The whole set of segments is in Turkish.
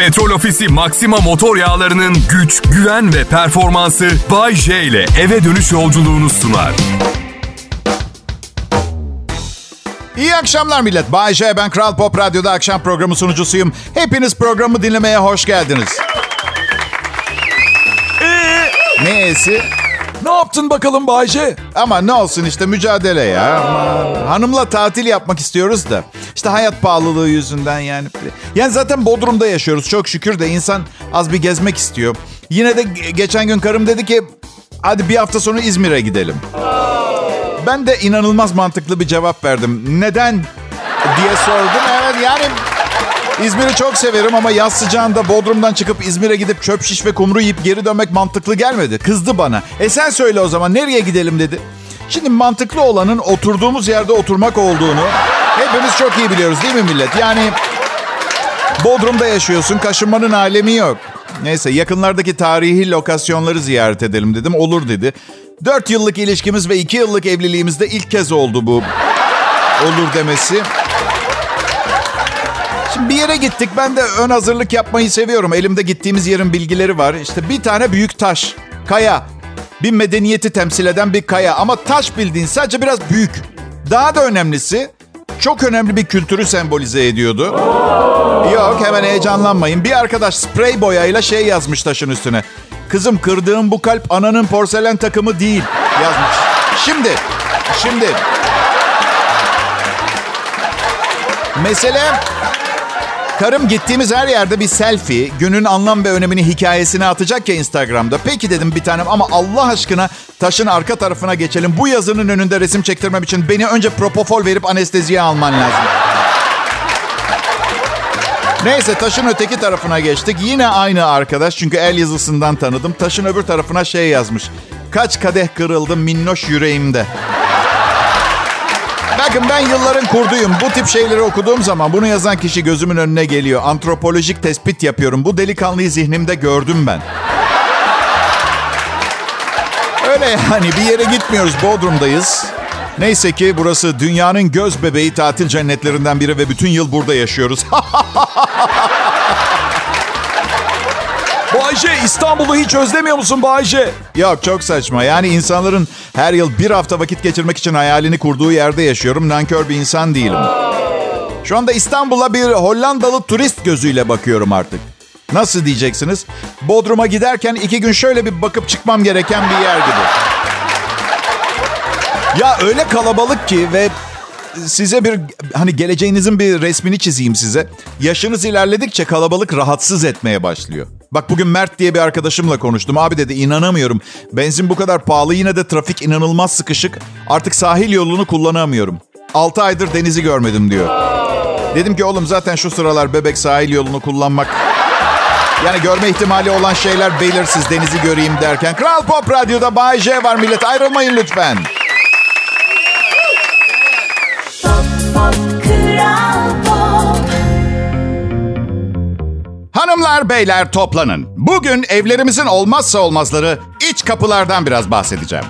Petrol Ofisi Maxima motor yağlarının güç, güven ve performansı Bay J ile eve dönüş yolculuğunu sunar. İyi akşamlar millet. Bay J, ben Kral Pop Radyo'da akşam programı sunucusuyum. Hepiniz programı dinlemeye hoş geldiniz. Neyse. Ne yaptın bakalım Bayce? Ama ne olsun işte mücadele ya. Aman. Hanımla tatil yapmak istiyoruz da. İşte hayat pahalılığı yüzünden yani. Yani zaten Bodrum'da yaşıyoruz çok şükür de insan az bir gezmek istiyor. Yine de geçen gün karım dedi ki hadi bir hafta sonra İzmir'e gidelim. Ben de inanılmaz mantıklı bir cevap verdim. Neden diye sordum. Evet yani İzmir'i çok severim ama yaz sıcağında Bodrum'dan çıkıp İzmir'e gidip çöp şiş ve kumru yiyip geri dönmek mantıklı gelmedi. Kızdı bana. E sen söyle o zaman nereye gidelim dedi. Şimdi mantıklı olanın oturduğumuz yerde oturmak olduğunu hepimiz çok iyi biliyoruz değil mi millet? Yani Bodrum'da yaşıyorsun, kaşınmanın alemi yok. Neyse yakınlardaki tarihi lokasyonları ziyaret edelim dedim. Olur dedi. Dört yıllık ilişkimiz ve iki yıllık evliliğimizde ilk kez oldu bu olur demesi. Şimdi bir yere gittik. Ben de ön hazırlık yapmayı seviyorum. Elimde gittiğimiz yerin bilgileri var. İşte bir tane büyük taş, kaya. Bir medeniyeti temsil eden bir kaya. Ama taş bildiğin sadece biraz büyük. Daha da önemlisi çok önemli bir kültürü sembolize ediyordu. Yok hemen heyecanlanmayın. Bir arkadaş sprey boyayla şey yazmış taşın üstüne. Kızım kırdığım bu kalp ananın porselen takımı değil yazmış. Şimdi, şimdi. Mesele Karım gittiğimiz her yerde bir selfie, günün anlam ve önemini hikayesine atacak ya Instagram'da. Peki dedim bir tanem ama Allah aşkına taşın arka tarafına geçelim. Bu yazının önünde resim çektirmem için beni önce propofol verip anesteziye alman lazım. Neyse taşın öteki tarafına geçtik. Yine aynı arkadaş çünkü el yazısından tanıdım. Taşın öbür tarafına şey yazmış. Kaç kadeh kırıldı minnoş yüreğimde. Bakın ben yılların kurduyum. Bu tip şeyleri okuduğum zaman bunu yazan kişi gözümün önüne geliyor. Antropolojik tespit yapıyorum. Bu delikanlıyı zihnimde gördüm ben. Öyle yani bir yere gitmiyoruz. Bodrum'dayız. Neyse ki burası dünyanın göz bebeği tatil cennetlerinden biri ve bütün yıl burada yaşıyoruz. Bayce İstanbul'u hiç özlemiyor musun Bayce? Yok çok saçma. Yani insanların her yıl bir hafta vakit geçirmek için hayalini kurduğu yerde yaşıyorum. Nankör bir insan değilim. Şu anda İstanbul'a bir Hollandalı turist gözüyle bakıyorum artık. Nasıl diyeceksiniz? Bodrum'a giderken iki gün şöyle bir bakıp çıkmam gereken bir yer gibi. Ya öyle kalabalık ki ve size bir hani geleceğinizin bir resmini çizeyim size. Yaşınız ilerledikçe kalabalık rahatsız etmeye başlıyor. Bak bugün Mert diye bir arkadaşımla konuştum. Abi dedi inanamıyorum. Benzin bu kadar pahalı yine de trafik inanılmaz sıkışık. Artık sahil yolunu kullanamıyorum. 6 aydır denizi görmedim diyor. Dedim ki oğlum zaten şu sıralar bebek sahil yolunu kullanmak... Yani görme ihtimali olan şeyler belirsiz denizi göreyim derken. Kral Pop Radyo'da Bay J var millet ayrılmayın lütfen. Hanımlar beyler toplanın. Bugün evlerimizin olmazsa olmazları iç kapılardan biraz bahsedeceğim.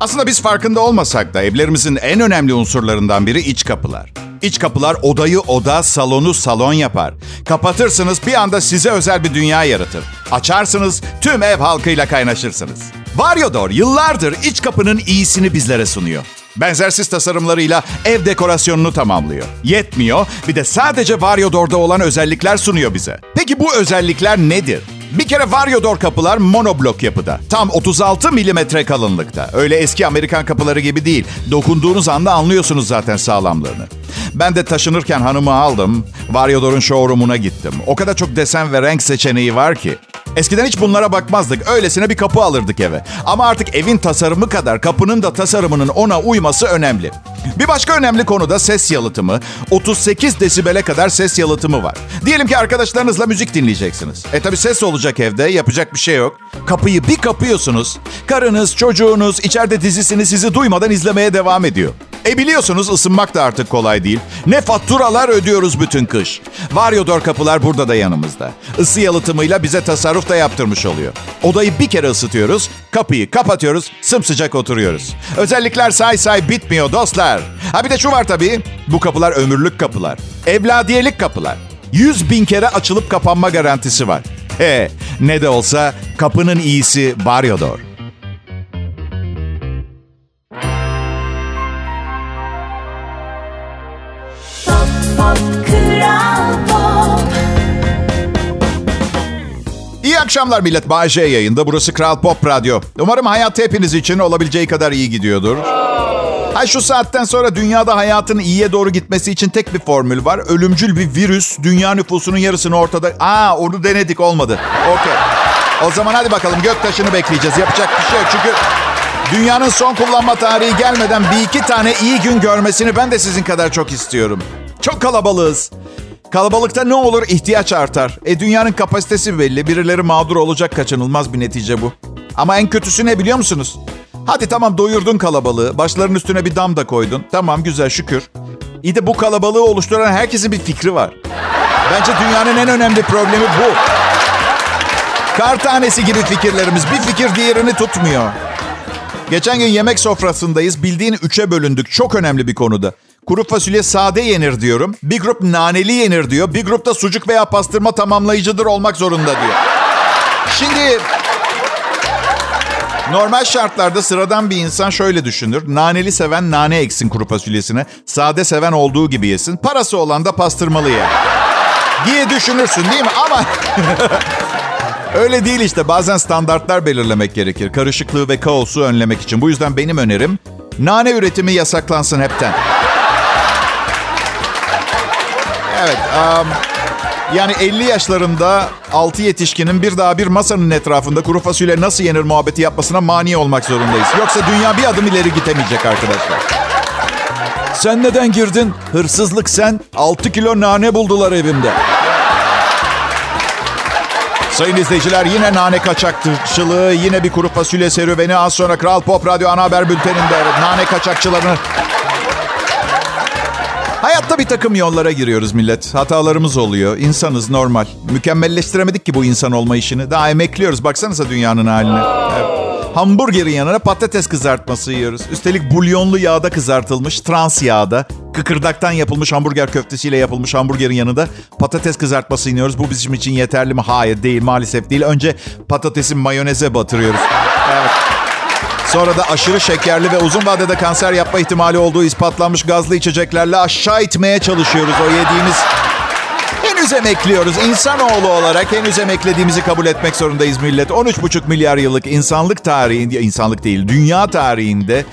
Aslında biz farkında olmasak da evlerimizin en önemli unsurlarından biri iç kapılar. İç kapılar odayı oda, salonu salon yapar. Kapatırsınız bir anda size özel bir dünya yaratır. Açarsınız tüm ev halkıyla kaynaşırsınız. Varyodor yıllardır iç kapının iyisini bizlere sunuyor. Benzersiz tasarımlarıyla ev dekorasyonunu tamamlıyor. Yetmiyor, bir de sadece Varyodor'da olan özellikler sunuyor bize. Peki bu özellikler nedir? Bir kere Varyodor kapılar monoblok yapıda. Tam 36 milimetre kalınlıkta. Öyle eski Amerikan kapıları gibi değil. Dokunduğunuz anda anlıyorsunuz zaten sağlamlığını. Ben de taşınırken hanımı aldım. Varyodor'un showroom'una gittim. O kadar çok desen ve renk seçeneği var ki. Eskiden hiç bunlara bakmazdık. Öylesine bir kapı alırdık eve. Ama artık evin tasarımı kadar kapının da tasarımının ona uyması önemli. Bir başka önemli konu da ses yalıtımı. 38 desibele kadar ses yalıtımı var. Diyelim ki arkadaşlarınızla müzik dinleyeceksiniz. E tabi ses olacak evde, yapacak bir şey yok. Kapıyı bir kapıyorsunuz. Karınız, çocuğunuz içeride dizisini sizi duymadan izlemeye devam ediyor. E biliyorsunuz ısınmak da artık kolay değil. Ne faturalar ödüyoruz bütün kış. Varyodor kapılar burada da yanımızda. Isı yalıtımıyla bize tasarruf da yaptırmış oluyor. Odayı bir kere ısıtıyoruz, kapıyı kapatıyoruz, sımsıcak oturuyoruz. Özellikler say say bitmiyor dostlar. Ha bir de şu var tabii. Bu kapılar ömürlük kapılar. Evladiyelik kapılar. 100 bin kere açılıp kapanma garantisi var. He, ne de olsa kapının iyisi Baryodor. Pop pop kral pop İyi akşamlar millet. Bay yayında. Burası Kral Pop Radyo. Umarım hayat hepiniz için olabileceği kadar iyi gidiyordur. Hay şu saatten sonra dünyada hayatın iyiye doğru gitmesi için tek bir formül var. Ölümcül bir virüs dünya nüfusunun yarısını ortada... Aa onu denedik olmadı. Okey. O zaman hadi bakalım göktaşını bekleyeceğiz. Yapacak bir şey yok çünkü... Dünyanın son kullanma tarihi gelmeden bir iki tane iyi gün görmesini ben de sizin kadar çok istiyorum. Çok kalabalığız. Kalabalıkta ne olur ihtiyaç artar. E dünyanın kapasitesi belli. Birileri mağdur olacak kaçınılmaz bir netice bu. Ama en kötüsü ne biliyor musunuz? Hadi tamam doyurdun kalabalığı. Başların üstüne bir dam da koydun. Tamam güzel şükür. İyi de bu kalabalığı oluşturan herkesin bir fikri var. Bence dünyanın en önemli problemi bu. Kar tanesi gibi fikirlerimiz. Bir fikir diğerini tutmuyor. Geçen gün yemek sofrasındayız. Bildiğin üçe bölündük. Çok önemli bir konuda. Kuru fasulye sade yenir diyorum. Bir grup naneli yenir diyor. Bir grupta sucuk veya pastırma tamamlayıcıdır olmak zorunda diyor. Şimdi normal şartlarda sıradan bir insan şöyle düşünür. Naneli seven nane eksin kuru fasulyesine. Sade seven olduğu gibi yesin. Parası olan da pastırmalı yer. Diye düşünürsün değil mi? Ama Öyle değil işte. Bazen standartlar belirlemek gerekir. Karışıklığı ve kaosu önlemek için. Bu yüzden benim önerim nane üretimi yasaklansın hepten. Evet. um, yani 50 yaşlarında 6 yetişkinin bir daha bir masanın etrafında kuru fasulye nasıl yenir muhabbeti yapmasına mani olmak zorundayız. Yoksa dünya bir adım ileri gidemeyecek arkadaşlar. Sen neden girdin? Hırsızlık sen. 6 kilo nane buldular evimde. Sayın izleyiciler yine nane kaçakçılığı, yine bir kuru fasulye serüveni. Az sonra Kral Pop Radyo ana haber bülteninde nane kaçakçılarını... Hayatta bir takım yollara giriyoruz millet. Hatalarımız oluyor. İnsanız normal. Mükemmelleştiremedik ki bu insan olma işini. Daha emekliyoruz. Baksanıza dünyanın haline. Evet. Hamburgerin yanına patates kızartması yiyoruz. Üstelik bulyonlu yağda kızartılmış, trans yağda, kıkırdaktan yapılmış hamburger köftesiyle yapılmış hamburgerin yanında patates kızartması yiyoruz. Bu bizim için yeterli mi? Hayır değil maalesef değil. Önce patatesi mayoneze batırıyoruz. Evet. Sonra da aşırı şekerli ve uzun vadede kanser yapma ihtimali olduğu ispatlanmış gazlı içeceklerle aşağı itmeye çalışıyoruz o yediğimiz Henüz emekliyoruz. İnsanoğlu olarak henüz emeklediğimizi kabul etmek zorundayız millet. 13,5 milyar yıllık insanlık tarihinde, insanlık değil, dünya tarihinde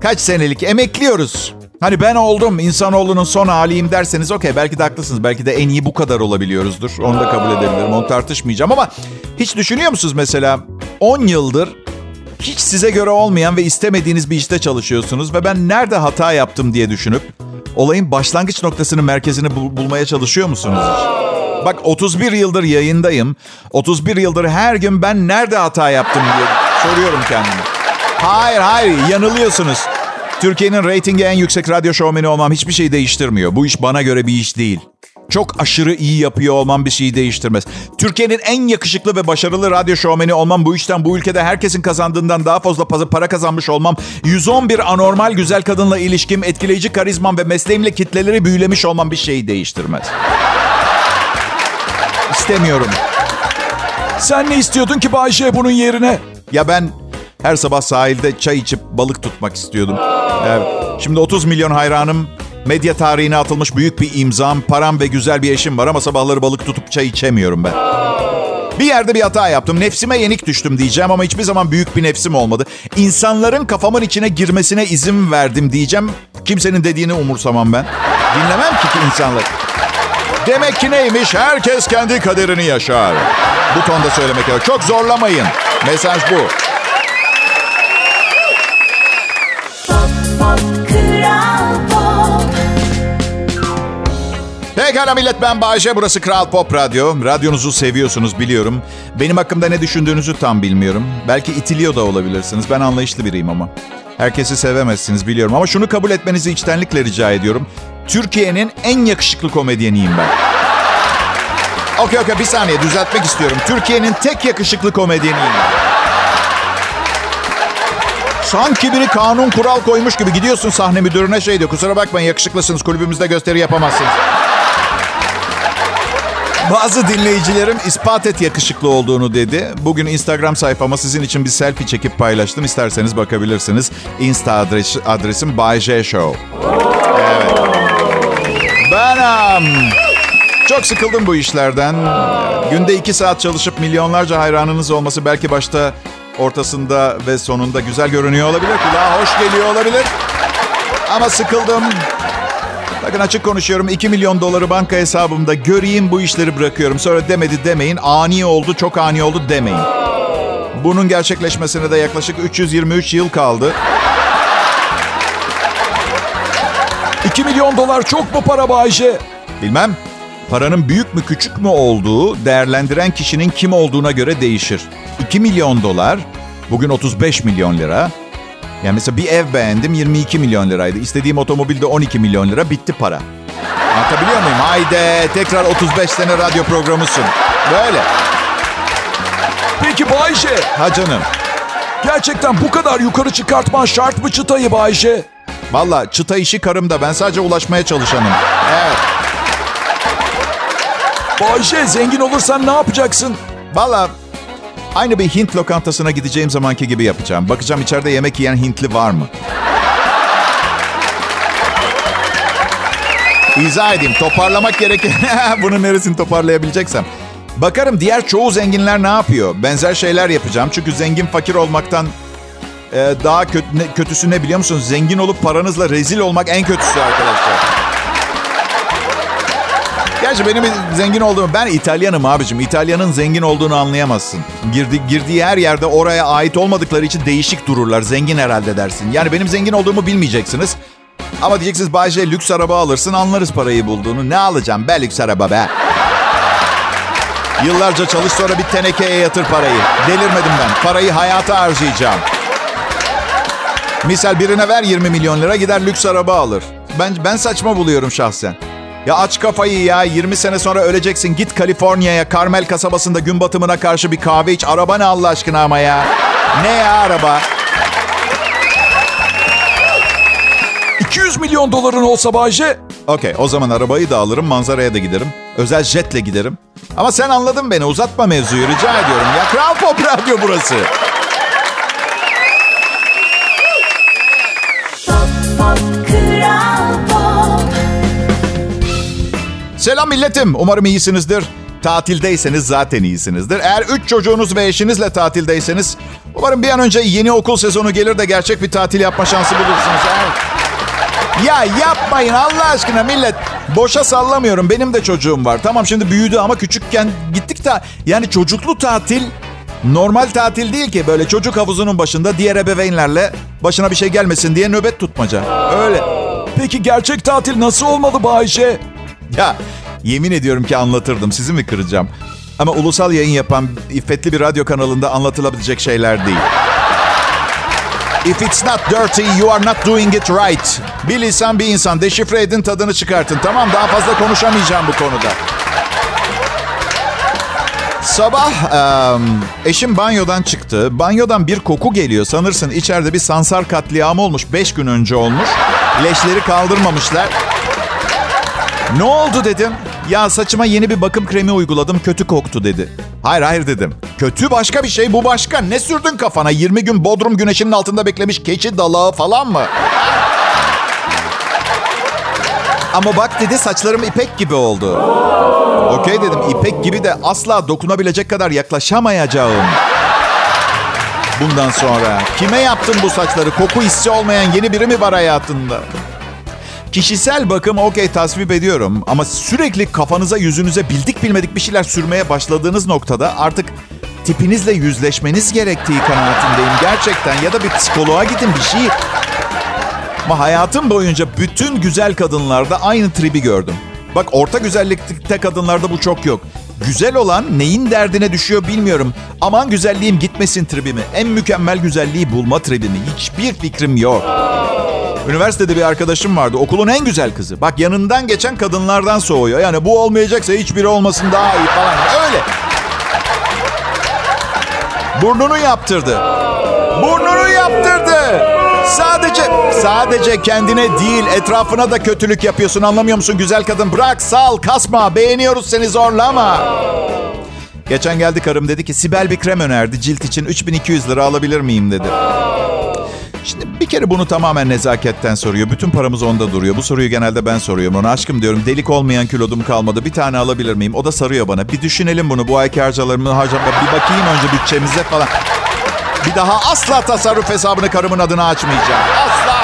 kaç senelik emekliyoruz. Hani ben oldum, insanoğlunun son haliyim derseniz okey belki de haklısınız. Belki de en iyi bu kadar olabiliyoruzdur. Onu da kabul edebilirim, onu tartışmayacağım. Ama hiç düşünüyor musunuz mesela 10 yıldır hiç size göre olmayan ve istemediğiniz bir işte çalışıyorsunuz ve ben nerede hata yaptım diye düşünüp olayın başlangıç noktasının merkezini bul- bulmaya çalışıyor musunuz? Bak 31 yıldır yayındayım. 31 yıldır her gün ben nerede hata yaptım diye soruyorum kendime. Hayır hayır yanılıyorsunuz. Türkiye'nin reytingi en yüksek radyo şovmeni olmam hiçbir şey değiştirmiyor. Bu iş bana göre bir iş değil. Çok aşırı iyi yapıyor olmam bir şeyi değiştirmez. Türkiye'nin en yakışıklı ve başarılı radyo şovmeni olmam bu işten bu ülkede herkesin kazandığından daha fazla pa- para kazanmış olmam. 111 anormal güzel kadınla ilişkim, etkileyici karizmam ve mesleğimle kitleleri büyülemiş olmam bir şeyi değiştirmez. İstemiyorum. Sen ne istiyordun ki Bayşe bunun yerine? Ya ben her sabah sahilde çay içip balık tutmak istiyordum. Evet. Şimdi 30 milyon hayranım, medya tarihine atılmış büyük bir imzam, param ve güzel bir eşim var ama sabahları balık tutup çay içemiyorum ben. Bir yerde bir hata yaptım. Nefsime yenik düştüm diyeceğim ama hiçbir zaman büyük bir nefsim olmadı. İnsanların kafamın içine girmesine izin verdim diyeceğim. Kimsenin dediğini umursamam ben. Dinlemem ki insanlar. Demek ki neymiş? Herkes kendi kaderini yaşar. Bu tonda söylemek lazım. Çok zorlamayın. Mesaj bu. Pekala millet ben Bayece. Burası Kral Pop Radyo. Radyonuzu seviyorsunuz biliyorum. Benim hakkımda ne düşündüğünüzü tam bilmiyorum. Belki itiliyor da olabilirsiniz. Ben anlayışlı biriyim ama. Herkesi sevemezsiniz biliyorum. Ama şunu kabul etmenizi içtenlikle rica ediyorum. Türkiye'nin en yakışıklı komedyeniyim ben. Okey okey bir saniye düzeltmek istiyorum. Türkiye'nin tek yakışıklı komedyeniyim ben. Sanki biri kanun kural koymuş gibi gidiyorsun sahne müdürüne şey diyor. Kusura bakmayın yakışıklısınız kulübümüzde gösteri yapamazsınız. Bazı dinleyicilerim ispat et yakışıklı olduğunu dedi. Bugün Instagram sayfama sizin için bir selfie çekip paylaştım. İsterseniz bakabilirsiniz. Insta adres, adresim Bay J Show. Evet. Ben um, çok sıkıldım bu işlerden. Günde iki saat çalışıp milyonlarca hayranınız olması belki başta, ortasında ve sonunda güzel görünüyor olabilir. Kulağa hoş geliyor olabilir. Ama sıkıldım. Bakın açık konuşuyorum. 2 milyon doları banka hesabımda göreyim bu işleri bırakıyorum. Sonra demedi demeyin. Ani oldu, çok ani oldu demeyin. Bunun gerçekleşmesine de yaklaşık 323 yıl kaldı. 2 milyon dolar çok mu para Bayce? Bilmem. Paranın büyük mü küçük mü olduğu değerlendiren kişinin kim olduğuna göre değişir. 2 milyon dolar bugün 35 milyon lira. Yani mesela bir ev beğendim 22 milyon liraydı. İstediğim otomobil de 12 milyon lira bitti para. Anlatabiliyor muyum? Haydi tekrar 35 sene radyo programısın. Böyle. Peki Bayce, Ha canım. gerçekten bu kadar yukarı çıkartman şart mı çıtayı Bayce? Valla çıta işi karımda. Ben sadece ulaşmaya çalışanım. Evet. Bayce zengin olursan ne yapacaksın? Valla aynı bir Hint lokantasına gideceğim zamanki gibi yapacağım. Bakacağım içeride yemek yiyen Hintli var mı? İzah edeyim. Toparlamak gereken... Bunun neresini toparlayabileceksem. Bakarım diğer çoğu zenginler ne yapıyor? Benzer şeyler yapacağım. Çünkü zengin fakir olmaktan e, daha kötüsü ne biliyor musunuz? Zengin olup paranızla rezil olmak en kötüsü arkadaşlar. Gerçi benim zengin olduğum... Ben İtalyanım abicim. İtalyanın zengin olduğunu anlayamazsın. Girdi, girdiği her yerde oraya ait olmadıkları için değişik dururlar. Zengin herhalde dersin. Yani benim zengin olduğumu bilmeyeceksiniz. Ama diyeceksiniz Bayce lüks araba alırsın anlarız parayı bulduğunu. Ne alacağım be lüks araba be. Yıllarca çalış sonra bir tenekeye yatır parayı. Delirmedim ben. Parayı hayata harcayacağım. Misal birine ver 20 milyon lira gider lüks araba alır. Ben, ben saçma buluyorum şahsen. Ya aç kafayı ya 20 sene sonra öleceksin. Git Kaliforniya'ya Carmel kasabasında gün batımına karşı bir kahve iç. Araba ne Allah aşkına ama ya. Ne ya araba? 200 milyon doların olsa Bayce, Okey o zaman arabayı da alırım manzaraya da giderim. Özel jetle giderim. Ama sen anladın beni uzatma mevzuyu rica ediyorum. Ya Kral Pop Radyo burası. Selam milletim. Umarım iyisinizdir. Tatildeyseniz zaten iyisinizdir. Eğer 3 çocuğunuz ve eşinizle tatildeyseniz umarım bir an önce yeni okul sezonu gelir de gerçek bir tatil yapma şansı bulursunuz. Evet. Ya yapmayın Allah aşkına millet. Boşa sallamıyorum. Benim de çocuğum var. Tamam şimdi büyüdü ama küçükken gittik de yani çocuklu tatil normal tatil değil ki. Böyle çocuk havuzunun başında diğer ebeveynlerle başına bir şey gelmesin diye nöbet tutmaca. Öyle. peki gerçek tatil nasıl olmalı Bayce? Ya yemin ediyorum ki anlatırdım. Sizi mi kıracağım? Ama ulusal yayın yapan iffetli bir radyo kanalında anlatılabilecek şeyler değil. If it's not dirty, you are not doing it right. Bir lisan bir insan. Deşifre edin tadını çıkartın. Tamam daha fazla konuşamayacağım bu konuda. Sabah em, eşim banyodan çıktı. Banyodan bir koku geliyor. Sanırsın içeride bir sansar katliamı olmuş. Beş gün önce olmuş. Leşleri kaldırmamışlar. Ne oldu dedim. Ya saçıma yeni bir bakım kremi uyguladım kötü koktu dedi. Hayır hayır dedim. Kötü başka bir şey bu başka. Ne sürdün kafana? 20 gün Bodrum güneşinin altında beklemiş keçi dalağı falan mı? Ama bak dedi saçlarım ipek gibi oldu. Okey dedim ipek gibi de asla dokunabilecek kadar yaklaşamayacağım. Bundan sonra kime yaptın bu saçları? Koku hissi olmayan yeni biri mi var hayatında? Kişisel bakım okey tasvip ediyorum ama sürekli kafanıza yüzünüze bildik bilmedik bir şeyler sürmeye başladığınız noktada artık tipinizle yüzleşmeniz gerektiği kanaatindeyim gerçekten ya da bir psikoloğa gidin bir şey. Ama hayatım boyunca bütün güzel kadınlarda aynı tribi gördüm. Bak orta güzellikte kadınlarda bu çok yok. Güzel olan neyin derdine düşüyor bilmiyorum. Aman güzelliğim gitmesin tribimi. En mükemmel güzelliği bulma tribimi. Hiçbir fikrim yok. Üniversitede bir arkadaşım vardı. Okulun en güzel kızı. Bak yanından geçen kadınlardan soğuyor. Yani bu olmayacaksa hiçbiri olmasın daha iyi falan. Öyle. Burnunu yaptırdı. Burnunu yaptırdı. Sadece, sadece kendine değil etrafına da kötülük yapıyorsun anlamıyor musun güzel kadın? Bırak, sal, kasma, beğeniyoruz seni zorlama. Geçen geldi karım dedi ki Sibel bir krem önerdi cilt için 3200 lira alabilir miyim dedi. Şimdi bir kere bunu tamamen nezaketten soruyor. Bütün paramız onda duruyor. Bu soruyu genelde ben soruyorum ona. Aşkım diyorum delik olmayan kilodum kalmadı. Bir tane alabilir miyim? O da sarıyor bana. Bir düşünelim bunu. Bu ayki harcalarımı harcama. Bir bakayım önce bütçemize falan. Bir daha asla tasarruf hesabını karımın adına açmayacağım. Asla.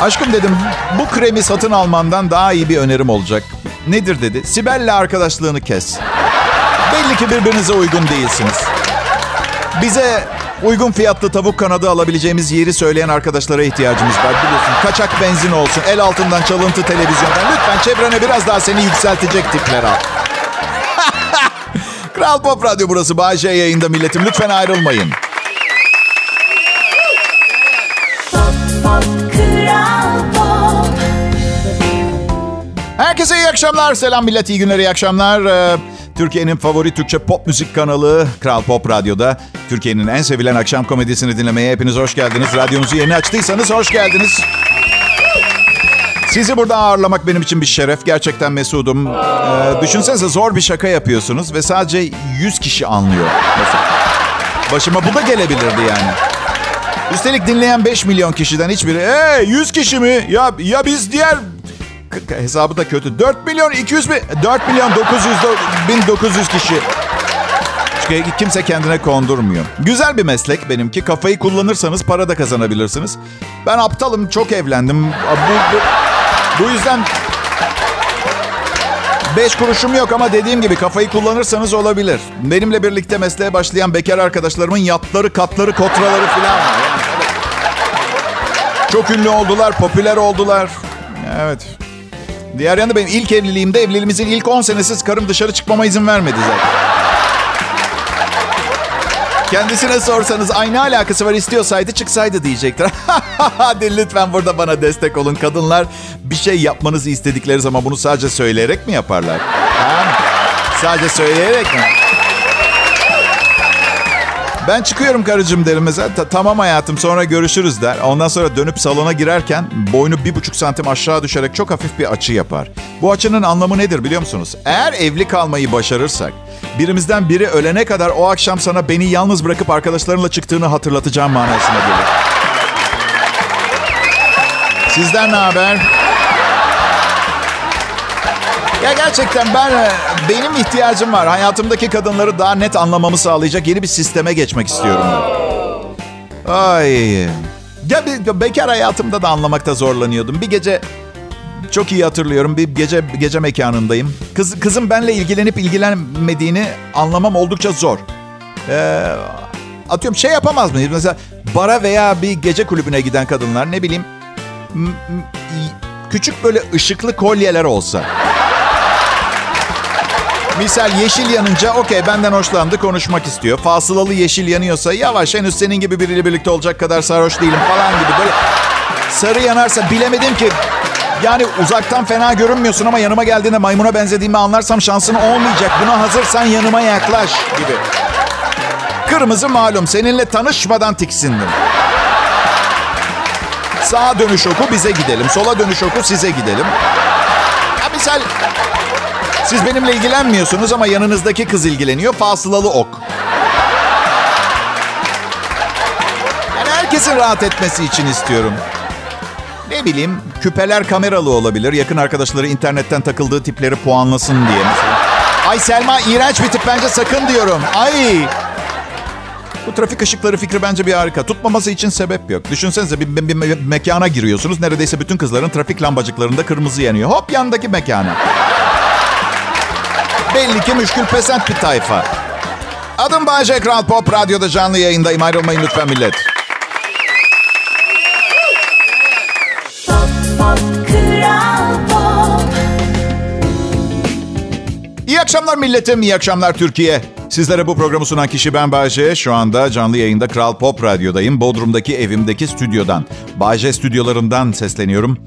Aşkım dedim bu kremi satın almandan daha iyi bir önerim olacak. Nedir dedi. Sibel'le arkadaşlığını kes. Belli ki birbirinize uygun değilsiniz. Bize uygun fiyatlı tavuk kanadı alabileceğimiz yeri söyleyen arkadaşlara ihtiyacımız var. Biliyorsun kaçak benzin olsun, el altından çalıntı televizyondan. Lütfen çevrene biraz daha seni yükseltecek tipler al. Kral Pop Radyo burası. Bağcay yayında milletim. Lütfen ayrılmayın. Herkese iyi akşamlar. Selam millet, iyi günler, iyi akşamlar. Türkiye'nin favori Türkçe pop müzik kanalı Kral Pop Radyo'da. Türkiye'nin en sevilen akşam komedisini dinlemeye hepiniz hoş geldiniz. Radyonuzu yeni açtıysanız hoş geldiniz. Sizi burada ağırlamak benim için bir şeref. Gerçekten mesudum. Ee, düşünsenize zor bir şaka yapıyorsunuz ve sadece 100 kişi anlıyor. Mesela. Başıma bu da gelebilirdi yani. Üstelik dinleyen 5 milyon kişiden hiçbiri ee 100 kişi mi? Ya ya biz diğer hesabı da kötü. 4 milyon 200 bin 4 milyon 900 do- 1900 kişi. Çünkü kimse kendine kondurmuyor. Güzel bir meslek benimki. Kafayı kullanırsanız para da kazanabilirsiniz. Ben aptalım, çok evlendim. Bu, bu, bu yüzden 5 kuruşum yok ama dediğim gibi kafayı kullanırsanız olabilir. Benimle birlikte mesleğe başlayan bekar arkadaşlarımın yatları, katları, kotraları falan var. Çok ünlü oldular, popüler oldular. Evet. Diğer yanda benim ilk evliliğimde evliliğimizin ilk 10 senesiz karım dışarı çıkmama izin vermedi zaten. Kendisine sorsanız aynı alakası var istiyorsaydı çıksaydı diyecektir. Hadi lütfen burada bana destek olun. Kadınlar bir şey yapmanızı istedikleri zaman bunu sadece söyleyerek mi yaparlar? Ha? Sadece söyleyerek mi? Ben çıkıyorum karıcığım derim mesela. Ta- tamam hayatım sonra görüşürüz der. Ondan sonra dönüp salona girerken boynu bir buçuk santim aşağı düşerek çok hafif bir açı yapar. Bu açının anlamı nedir biliyor musunuz? Eğer evli kalmayı başarırsak birimizden biri ölene kadar o akşam sana beni yalnız bırakıp arkadaşlarınla çıktığını hatırlatacağım manasına gelir. Sizden ne haber? Ya gerçekten ben e, benim ihtiyacım var. Hayatımdaki kadınları daha net anlamamı sağlayacak yeni bir sisteme geçmek istiyorum. Ay. Ya bir, bekar hayatımda da anlamakta zorlanıyordum. Bir gece çok iyi hatırlıyorum. Bir gece gece mekanındayım. Kız kızım benle ilgilenip ilgilenmediğini anlamam oldukça zor. Ee, atıyorum şey yapamaz mıyız? Mesela bara veya bir gece kulübüne giden kadınlar ne bileyim küçük böyle ışıklı kolyeler olsa. Misal yeşil yanınca okey benden hoşlandı konuşmak istiyor. Fasılalı yeşil yanıyorsa yavaş henüz senin gibi biriyle birlikte olacak kadar sarhoş değilim falan gibi böyle sarı yanarsa bilemedim ki. Yani uzaktan fena görünmüyorsun ama yanıma geldiğinde maymuna benzediğimi anlarsam şansın olmayacak. Buna hazırsan yanıma yaklaş gibi. Kırmızı malum seninle tanışmadan tiksindim. Sağa dönüş oku bize gidelim. Sola dönüş oku size gidelim. Ya misal siz benimle ilgilenmiyorsunuz ama yanınızdaki kız ilgileniyor. Fasılalı ok. Yani herkesin rahat etmesi için istiyorum. Ne bileyim küpeler kameralı olabilir. Yakın arkadaşları internetten takıldığı tipleri puanlasın diye mesela. Ay Selma iğrenç bir tip bence sakın diyorum. Ay. Bu trafik ışıkları fikri bence bir harika. Tutmaması için sebep yok. Düşünsenize bir, bir, bir me- mekana giriyorsunuz. Neredeyse bütün kızların trafik lambacıklarında kırmızı yanıyor. Hop yandaki mekana. Belli ki müşkül pesent bir tayfa. Adım Bayece Kral Pop Radyo'da canlı yayındayım. Ayrılmayın lütfen millet. İyi akşamlar milletim, iyi akşamlar Türkiye. Sizlere bu programı sunan kişi ben Bayece. Şu anda canlı yayında Kral Pop Radyo'dayım. Bodrum'daki evimdeki stüdyodan. Bayece stüdyolarından sesleniyorum.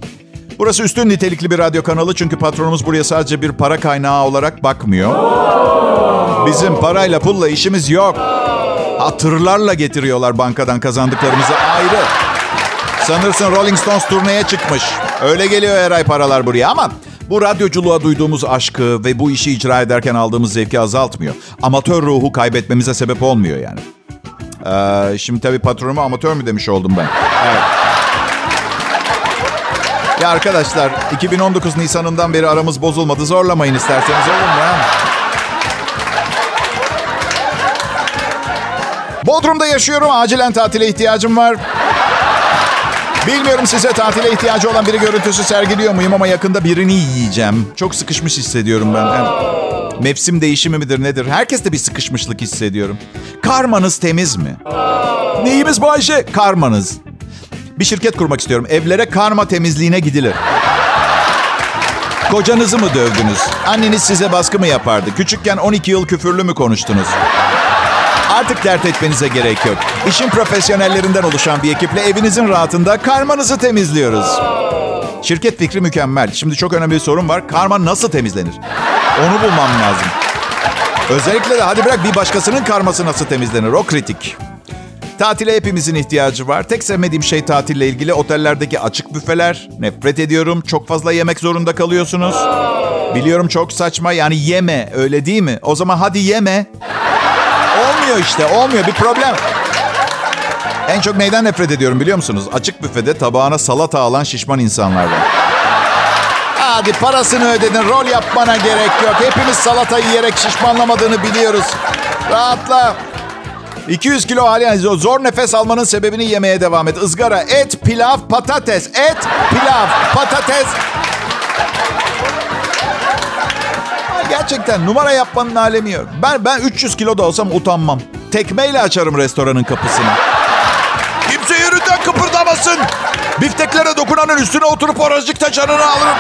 Burası üstün nitelikli bir radyo kanalı çünkü patronumuz buraya sadece bir para kaynağı olarak bakmıyor. Bizim parayla pulla işimiz yok. Hatırlarla getiriyorlar bankadan kazandıklarımızı ayrı. Sanırsın Rolling Stones turneye çıkmış. Öyle geliyor her ay paralar buraya ama bu radyoculuğa duyduğumuz aşkı ve bu işi icra ederken aldığımız zevki azaltmıyor. Amatör ruhu kaybetmemize sebep olmuyor yani. Ee, şimdi tabii patronuma amatör mü demiş oldum ben. Evet. Ya arkadaşlar 2019 Nisan'ından beri aramız bozulmadı. Zorlamayın isterseniz olur mu? Bodrum'da yaşıyorum. Acilen tatile ihtiyacım var. Bilmiyorum size tatile ihtiyacı olan biri görüntüsü sergiliyor muyum ama yakında birini yiyeceğim. Çok sıkışmış hissediyorum ben. Hem mevsim değişimi midir nedir? Herkes de bir sıkışmışlık hissediyorum. Karmanız temiz mi? Neyimiz Bayşe? Karmanız. Bir şirket kurmak istiyorum. Evlere karma temizliğine gidilir. Kocanızı mı dövdünüz? Anneniz size baskı mı yapardı? Küçükken 12 yıl küfürlü mü konuştunuz? Artık dert etmenize gerek yok. İşin profesyonellerinden oluşan bir ekiple evinizin rahatında karmanızı temizliyoruz. Şirket fikri mükemmel. Şimdi çok önemli bir sorun var. Karma nasıl temizlenir? Onu bulmam lazım. Özellikle de hadi bırak bir başkasının karması nasıl temizlenir? O kritik. Tatile hepimizin ihtiyacı var. Tek sevmediğim şey tatille ilgili otellerdeki açık büfeler. Nefret ediyorum. Çok fazla yemek zorunda kalıyorsunuz. Biliyorum çok saçma. Yani yeme öyle değil mi? O zaman hadi yeme. Olmuyor işte olmuyor bir problem. En çok neyden nefret ediyorum biliyor musunuz? Açık büfede tabağına salata alan şişman insanlar var. Hadi parasını ödedin rol yapmana gerek yok. Hepimiz salata yiyerek şişmanlamadığını biliyoruz. Rahatla. 200 kilo hali zor nefes almanın sebebini yemeye devam et. Izgara, et, pilav, patates. Et, pilav, patates. Gerçekten numara yapmanın alemi yok. Ben, ben 300 kilo da olsam utanmam. Tekmeyle açarım restoranın kapısını. Kimse yerinden kıpırdamasın. Bifteklere dokunanın üstüne oturup oracıkta canını alırım.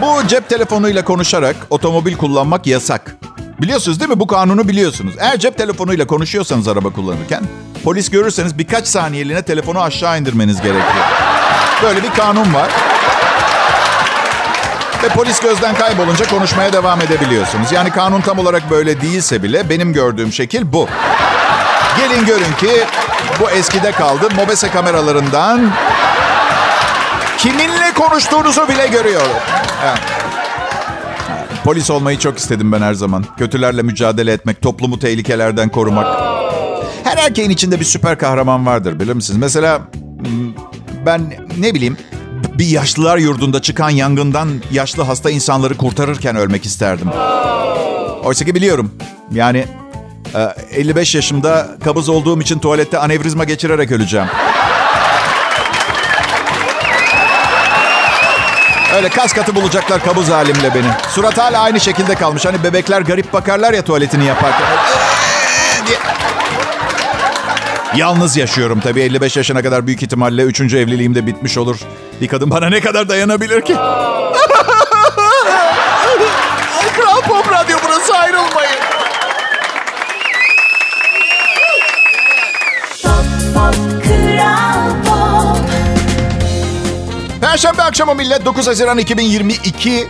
Bu cep telefonuyla konuşarak otomobil kullanmak yasak. Biliyorsunuz değil mi? Bu kanunu biliyorsunuz. Eğer cep telefonuyla konuşuyorsanız araba kullanırken polis görürseniz birkaç saniyeliğine telefonu aşağı indirmeniz gerekiyor. Böyle bir kanun var. Ve polis gözden kaybolunca konuşmaya devam edebiliyorsunuz. Yani kanun tam olarak böyle değilse bile benim gördüğüm şekil bu. Gelin görün ki bu eskide kaldı. Mobese kameralarından kiminle konuştuğunuzu bile görüyorum. Polis olmayı çok istedim ben her zaman. Kötülerle mücadele etmek, toplumu tehlikelerden korumak. Her erkeğin içinde bir süper kahraman vardır bilir misiniz? Mesela hmm, ben ne bileyim bir yaşlılar yurdunda çıkan yangından yaşlı hasta insanları kurtarırken ölmek isterdim. Oysa ki biliyorum. Yani e, 55 yaşımda kabız olduğum için tuvalette anevrizma geçirerek öleceğim. Öyle kas katı bulacaklar kabız halimle beni. Surat hala aynı şekilde kalmış. Hani bebekler garip bakarlar ya tuvaletini yaparken. Yalnız yaşıyorum tabii. 55 yaşına kadar büyük ihtimalle 3. evliliğim de bitmiş olur. Bir kadın bana ne kadar dayanabilir ki? Kral Pop Radyo burası ayrılmayın. Perşembe akşamı millet 9 Haziran 2022. Ee,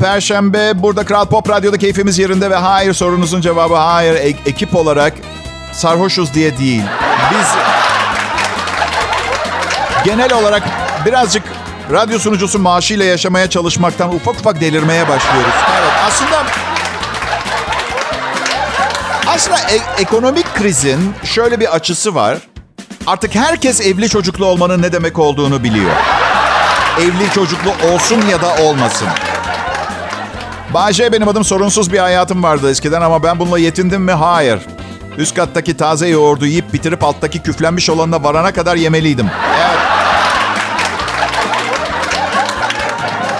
Perşembe burada Kral Pop Radyo'da keyfimiz yerinde ve hayır sorunuzun cevabı hayır. E- ekip olarak sarhoşuz diye değil. Biz genel olarak birazcık radyo sunucusu maaşıyla yaşamaya çalışmaktan ufak ufak delirmeye başlıyoruz. Evet aslında aslında e- ekonomik krizin şöyle bir açısı var. Artık herkes evli çocuklu olmanın ne demek olduğunu biliyor. Evli çocuklu olsun ya da olmasın. Bahçe benim adım sorunsuz bir hayatım vardı eskiden ama ben bununla yetindim mi? Hayır. Üst kattaki taze yoğurdu yiyip bitirip alttaki küflenmiş olanına varana kadar yemeliydim. Evet.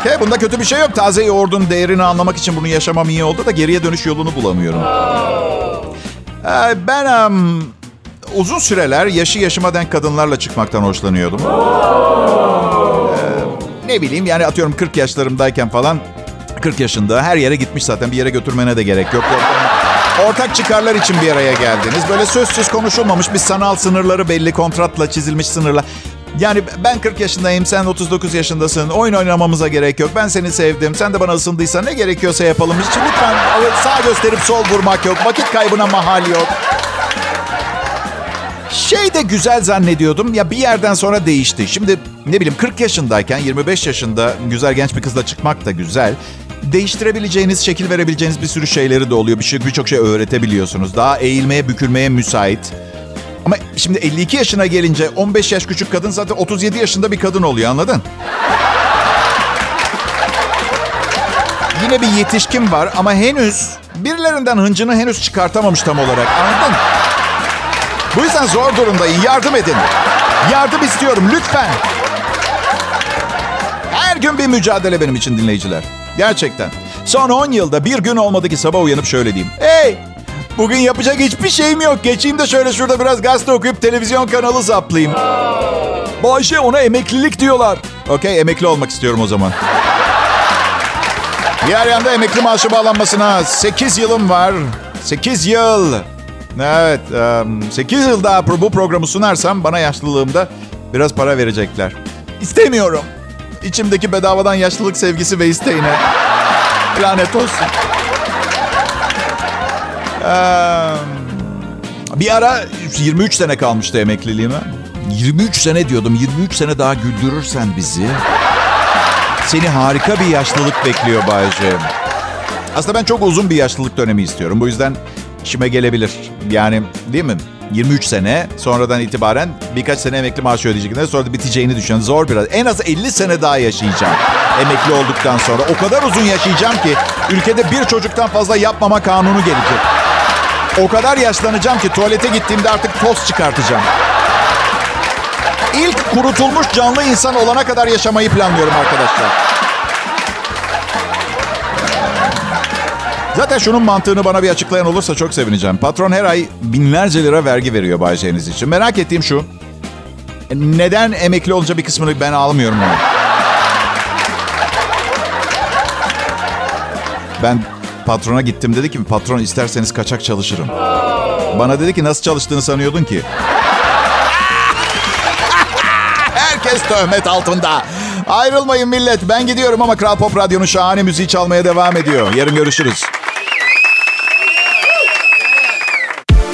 Ke, bunda kötü bir şey yok. Taze yoğurdun değerini anlamak için bunu yaşamam iyi oldu da geriye dönüş yolunu bulamıyorum. Ee, ben em, uzun süreler yaşı yaşıma denk kadınlarla çıkmaktan hoşlanıyordum. Ee, ne bileyim yani atıyorum 40 yaşlarımdayken falan 40 yaşında her yere gitmiş zaten bir yere götürmene de gerek yok. Ortak çıkarlar için bir araya geldiniz. Böyle sözsüz konuşulmamış bir sanal sınırları belli kontratla çizilmiş sınırlar. Yani ben 40 yaşındayım, sen 39 yaşındasın. Oyun oynamamıza gerek yok. Ben seni sevdim. Sen de bana ısındıysan ne gerekiyorsa yapalım. Hiç lütfen sağ gösterip sol vurmak yok. Vakit kaybına mahal yok. Şey de güzel zannediyordum. Ya bir yerden sonra değişti. Şimdi ne bileyim 40 yaşındayken 25 yaşında güzel genç bir kızla çıkmak da güzel. Değiştirebileceğiniz, şekil verebileceğiniz bir sürü şeyleri de oluyor. Bir şey, birçok şey öğretebiliyorsunuz. Daha eğilmeye, bükülmeye müsait. Ama şimdi 52 yaşına gelince 15 yaş küçük kadın zaten 37 yaşında bir kadın oluyor anladın? Yine bir yetişkin var ama henüz birilerinden hıncını henüz çıkartamamış tam olarak anladın? Bu yüzden zor durumdayım. Yardım edin. Yardım istiyorum lütfen. Her gün bir mücadele benim için dinleyiciler. Gerçekten. Son 10 yılda bir gün olmadı ki sabah uyanıp şöyle diyeyim. Hey! Bugün yapacak hiçbir şeyim yok. Geçeyim de şöyle şurada biraz gazete okuyup televizyon kanalı zaplayayım. Bayşe ona emeklilik diyorlar. Okey emekli olmak istiyorum o zaman. Diğer yanda emekli maaşı bağlanmasına 8 yılım var. 8 yıl. Evet, 8 yıl daha bu programı sunarsam bana yaşlılığımda biraz para verecekler. İstemiyorum. İçimdeki bedavadan yaşlılık sevgisi ve isteğine. Lanet olsun. Bir ara 23 sene kalmıştı emekliliğime. 23 sene diyordum. 23 sene daha güldürürsen bizi. Seni harika bir yaşlılık bekliyor Bayce. Aslında ben çok uzun bir yaşlılık dönemi istiyorum. Bu yüzden işime gelebilir. Yani değil mi? 23 sene sonradan itibaren birkaç sene emekli maaşı ödeyecekler. Sonra da biteceğini düşünün. Zor biraz. En az 50 sene daha yaşayacağım. Emekli olduktan sonra. O kadar uzun yaşayacağım ki ülkede bir çocuktan fazla yapmama kanunu gelecek. O kadar yaşlanacağım ki tuvalete gittiğimde artık toz çıkartacağım. İlk kurutulmuş canlı insan olana kadar yaşamayı planlıyorum arkadaşlar. Zaten şunun mantığını bana bir açıklayan olursa çok sevineceğim. Patron her ay binlerce lira vergi veriyor Bay için. Merak ettiğim şu. Neden emekli olunca bir kısmını ben almıyorum onu? Ben patrona gittim dedi ki patron isterseniz kaçak çalışırım. Bana dedi ki nasıl çalıştığını sanıyordun ki? Herkes töhmet altında. Ayrılmayın millet. Ben gidiyorum ama Kral Pop Radyo'nun şahane müziği çalmaya devam ediyor. Yarın görüşürüz.